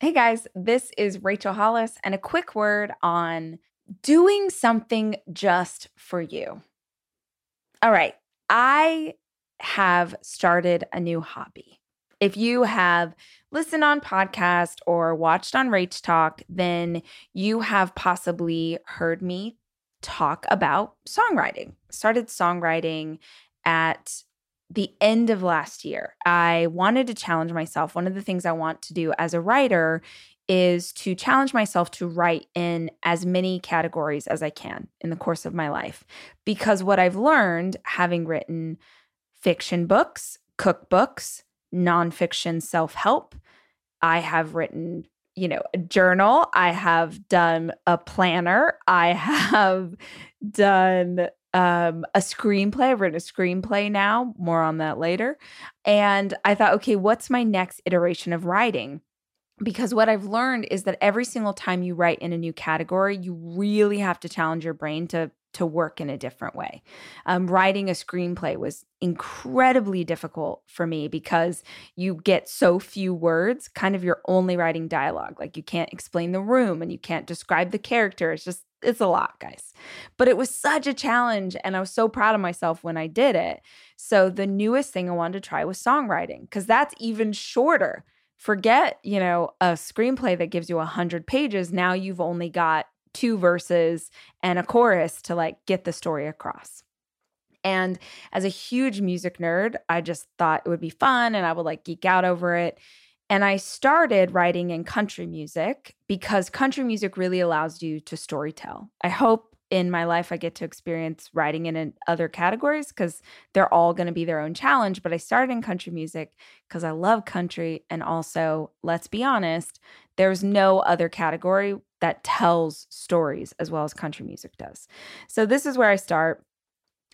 Hey guys, this is Rachel Hollis, and a quick word on doing something just for you. All right, I have started a new hobby. If you have listened on podcast or watched on Rach Talk, then you have possibly heard me talk about songwriting. Started songwriting at the end of last year, I wanted to challenge myself. One of the things I want to do as a writer is to challenge myself to write in as many categories as I can in the course of my life. Because what I've learned having written fiction books, cookbooks, nonfiction self help, I have written, you know, a journal, I have done a planner, I have done um, a screenplay. I've written a screenplay now, more on that later. And I thought, okay, what's my next iteration of writing? Because what I've learned is that every single time you write in a new category, you really have to challenge your brain to to work in a different way. Um, writing a screenplay was incredibly difficult for me because you get so few words, kind of you're only writing dialogue. Like you can't explain the room and you can't describe the character. It's just it's a lot, guys. But it was such a challenge and I was so proud of myself when I did it. So the newest thing I wanted to try was songwriting cuz that's even shorter. Forget, you know, a screenplay that gives you 100 pages, now you've only got two verses and a chorus to like get the story across. And as a huge music nerd, I just thought it would be fun and I would like geek out over it. And I started writing in country music because country music really allows you to storytell. I hope in my life I get to experience writing in other categories because they're all going to be their own challenge. But I started in country music because I love country. And also, let's be honest, there's no other category that tells stories as well as country music does. So this is where I start.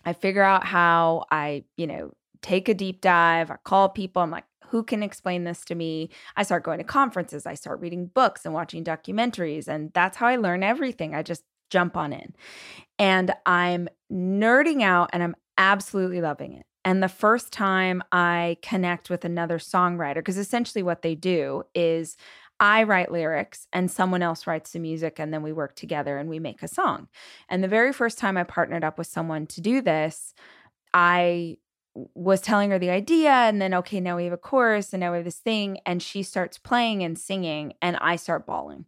I figure out how I, you know, take a deep dive. I call people. I'm like, who can explain this to me? I start going to conferences, I start reading books and watching documentaries. And that's how I learn everything. I just jump on in. And I'm nerding out and I'm absolutely loving it. And the first time I connect with another songwriter, because essentially what they do is I write lyrics and someone else writes the music, and then we work together and we make a song. And the very first time I partnered up with someone to do this, I was telling her the idea and then okay now we have a chorus and now we have this thing and she starts playing and singing and i start bawling.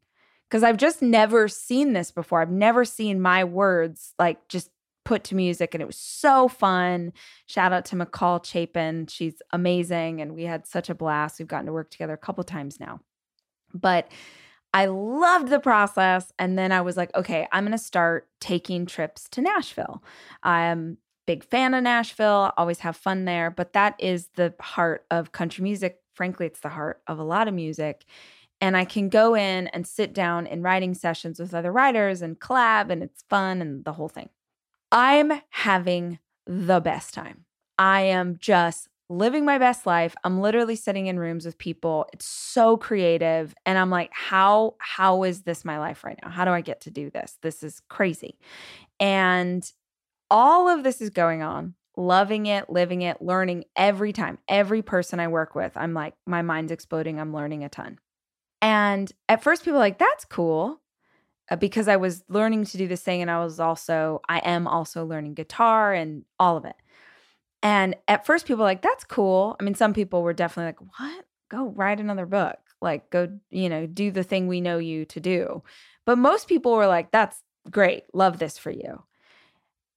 Because i've just never seen this before. I've never seen my words like just put to music and it was so fun. Shout out to mccall chapin. She's amazing and we had such a blast. We've gotten to work together a couple times now. But I loved the process. And then I was like, okay, I'm going to start taking trips to Nashville. Um, big fan of Nashville, always have fun there, but that is the heart of country music. Frankly, it's the heart of a lot of music. And I can go in and sit down in writing sessions with other writers and collab, and it's fun and the whole thing. I'm having the best time. I am just living my best life. I'm literally sitting in rooms with people. It's so creative and I'm like how how is this my life right now? How do I get to do this? This is crazy. And all of this is going on, loving it, living it, learning every time. Every person I work with, I'm like, my mind's exploding. I'm learning a ton. And at first, people like, that's cool. Uh, because I was learning to do this thing, and I was also, I am also learning guitar and all of it. And at first, people like, that's cool. I mean, some people were definitely like, what? Go write another book. Like, go, you know, do the thing we know you to do. But most people were like, that's great. Love this for you.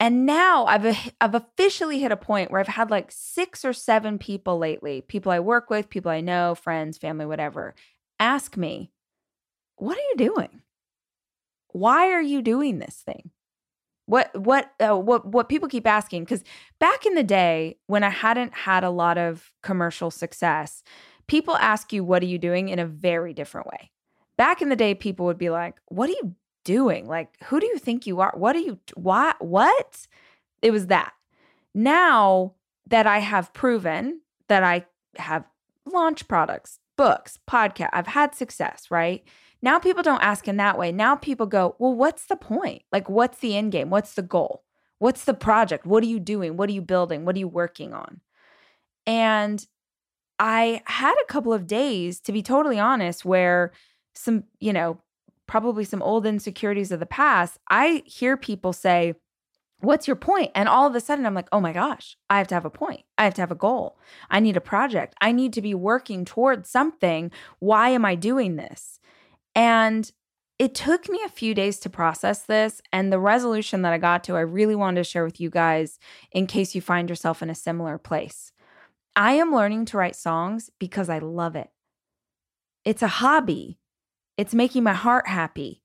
And now I've I've officially hit a point where I've had like 6 or 7 people lately, people I work with, people I know, friends, family, whatever, ask me, "What are you doing? Why are you doing this thing?" What what uh, what what people keep asking cuz back in the day when I hadn't had a lot of commercial success, people ask you what are you doing in a very different way. Back in the day people would be like, "What are you doing? Like, who do you think you are? What are you, why, What? It was that. Now that I have proven that I have launched products, books, podcast, I've had success, right? Now people don't ask in that way. Now people go, well, what's the point? Like, what's the end game? What's the goal? What's the project? What are you doing? What are you building? What are you working on? And I had a couple of days, to be totally honest, where some, you know, probably some old insecurities of the past, I hear people say, What's your point? And all of a sudden, I'm like, oh my gosh, I have to have a point. I have to have a goal. I need a project. I need to be working towards something. Why am I doing this? And it took me a few days to process this. And the resolution that I got to, I really wanted to share with you guys in case you find yourself in a similar place. I am learning to write songs because I love it. It's a hobby, it's making my heart happy.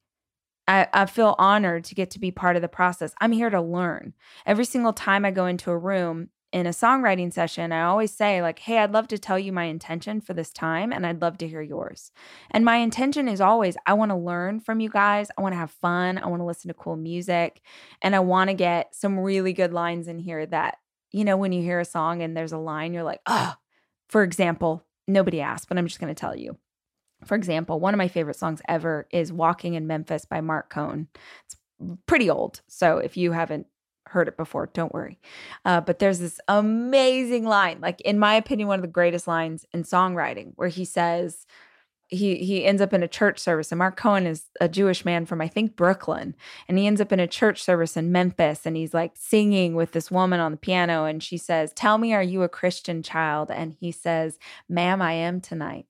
I, I, feel honored to get to be part of the process. I'm here to learn. Every single time I go into a room in a songwriting session, I always say, like, hey, I'd love to tell you my intention for this time, and I'd love to hear yours. And my intention is always, I want to learn from you guys. I want to have fun. I want to listen to cool music. And I want to get some really good lines in here that, you know, when you hear a song and there's a line, you're like, oh, for example, nobody asked, but I'm just going to tell you. For example, one of my favorite songs ever is Walking in Memphis by Marc Cohn. It's pretty old. So if you haven't heard it before, don't worry. Uh, but there's this amazing line, like, in my opinion, one of the greatest lines in songwriting, where he says, he he ends up in a church service and Mark Cohen is a Jewish man from I think Brooklyn and he ends up in a church service in Memphis and he's like singing with this woman on the piano and she says tell me are you a Christian child and he says ma'am I am tonight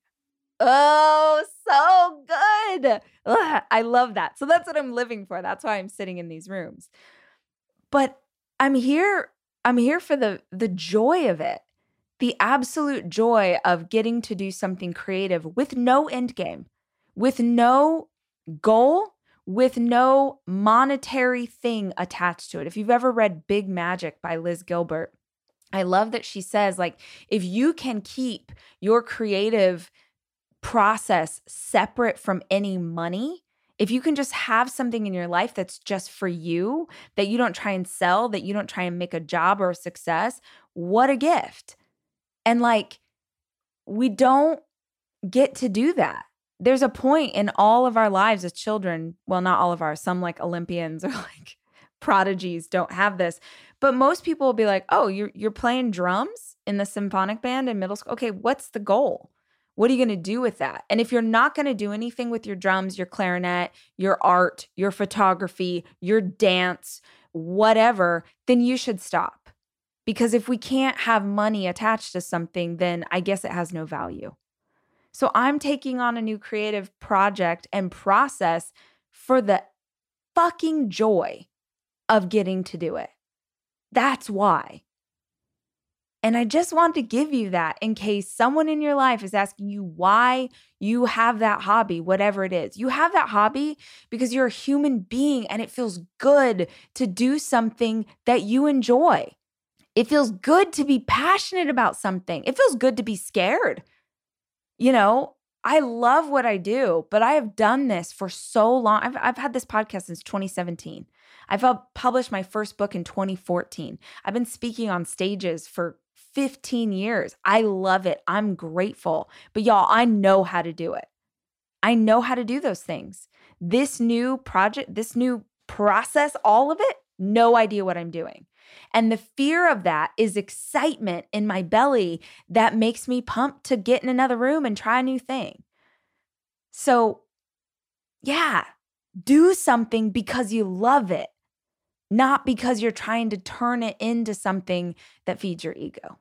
Oh, so good. Ugh, I love that. So that's what I'm living for. That's why I'm sitting in these rooms. But I'm here I'm here for the the joy of it. The absolute joy of getting to do something creative with no end game, with no goal, with no monetary thing attached to it. If you've ever read Big Magic by Liz Gilbert, I love that she says like if you can keep your creative process separate from any money, if you can just have something in your life that's just for you, that you don't try and sell, that you don't try and make a job or a success, what a gift. And like, we don't get to do that. There's a point in all of our lives as children, well, not all of ours, some like Olympians or like prodigies don't have this, but most people will be like, oh, you're, you're playing drums in the symphonic band in middle school. Okay, what's the goal? What are you going to do with that? And if you're not going to do anything with your drums, your clarinet, your art, your photography, your dance, whatever, then you should stop. Because if we can't have money attached to something, then I guess it has no value. So I'm taking on a new creative project and process for the fucking joy of getting to do it. That's why. And I just want to give you that in case someone in your life is asking you why you have that hobby, whatever it is. You have that hobby because you're a human being and it feels good to do something that you enjoy. It feels good to be passionate about something. It feels good to be scared. You know, I love what I do, but I have done this for so long. I've, I've had this podcast since 2017. I've published my first book in 2014. I've been speaking on stages for 15 years. I love it. I'm grateful. But y'all, I know how to do it. I know how to do those things. This new project, this new process, all of it, no idea what I'm doing. And the fear of that is excitement in my belly that makes me pumped to get in another room and try a new thing. So, yeah, do something because you love it, not because you're trying to turn it into something that feeds your ego.